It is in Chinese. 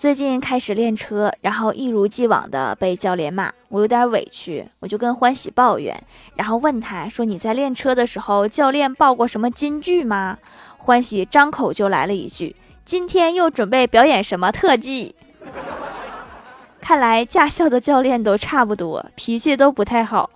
最近开始练车，然后一如既往的被教练骂，我有点委屈，我就跟欢喜抱怨。然后问他说你在练车的时候教练报过什么金句吗？欢喜张口就来了一句，今天又准备表演什么特技？看来驾校的教练都差不多，脾气都不太好。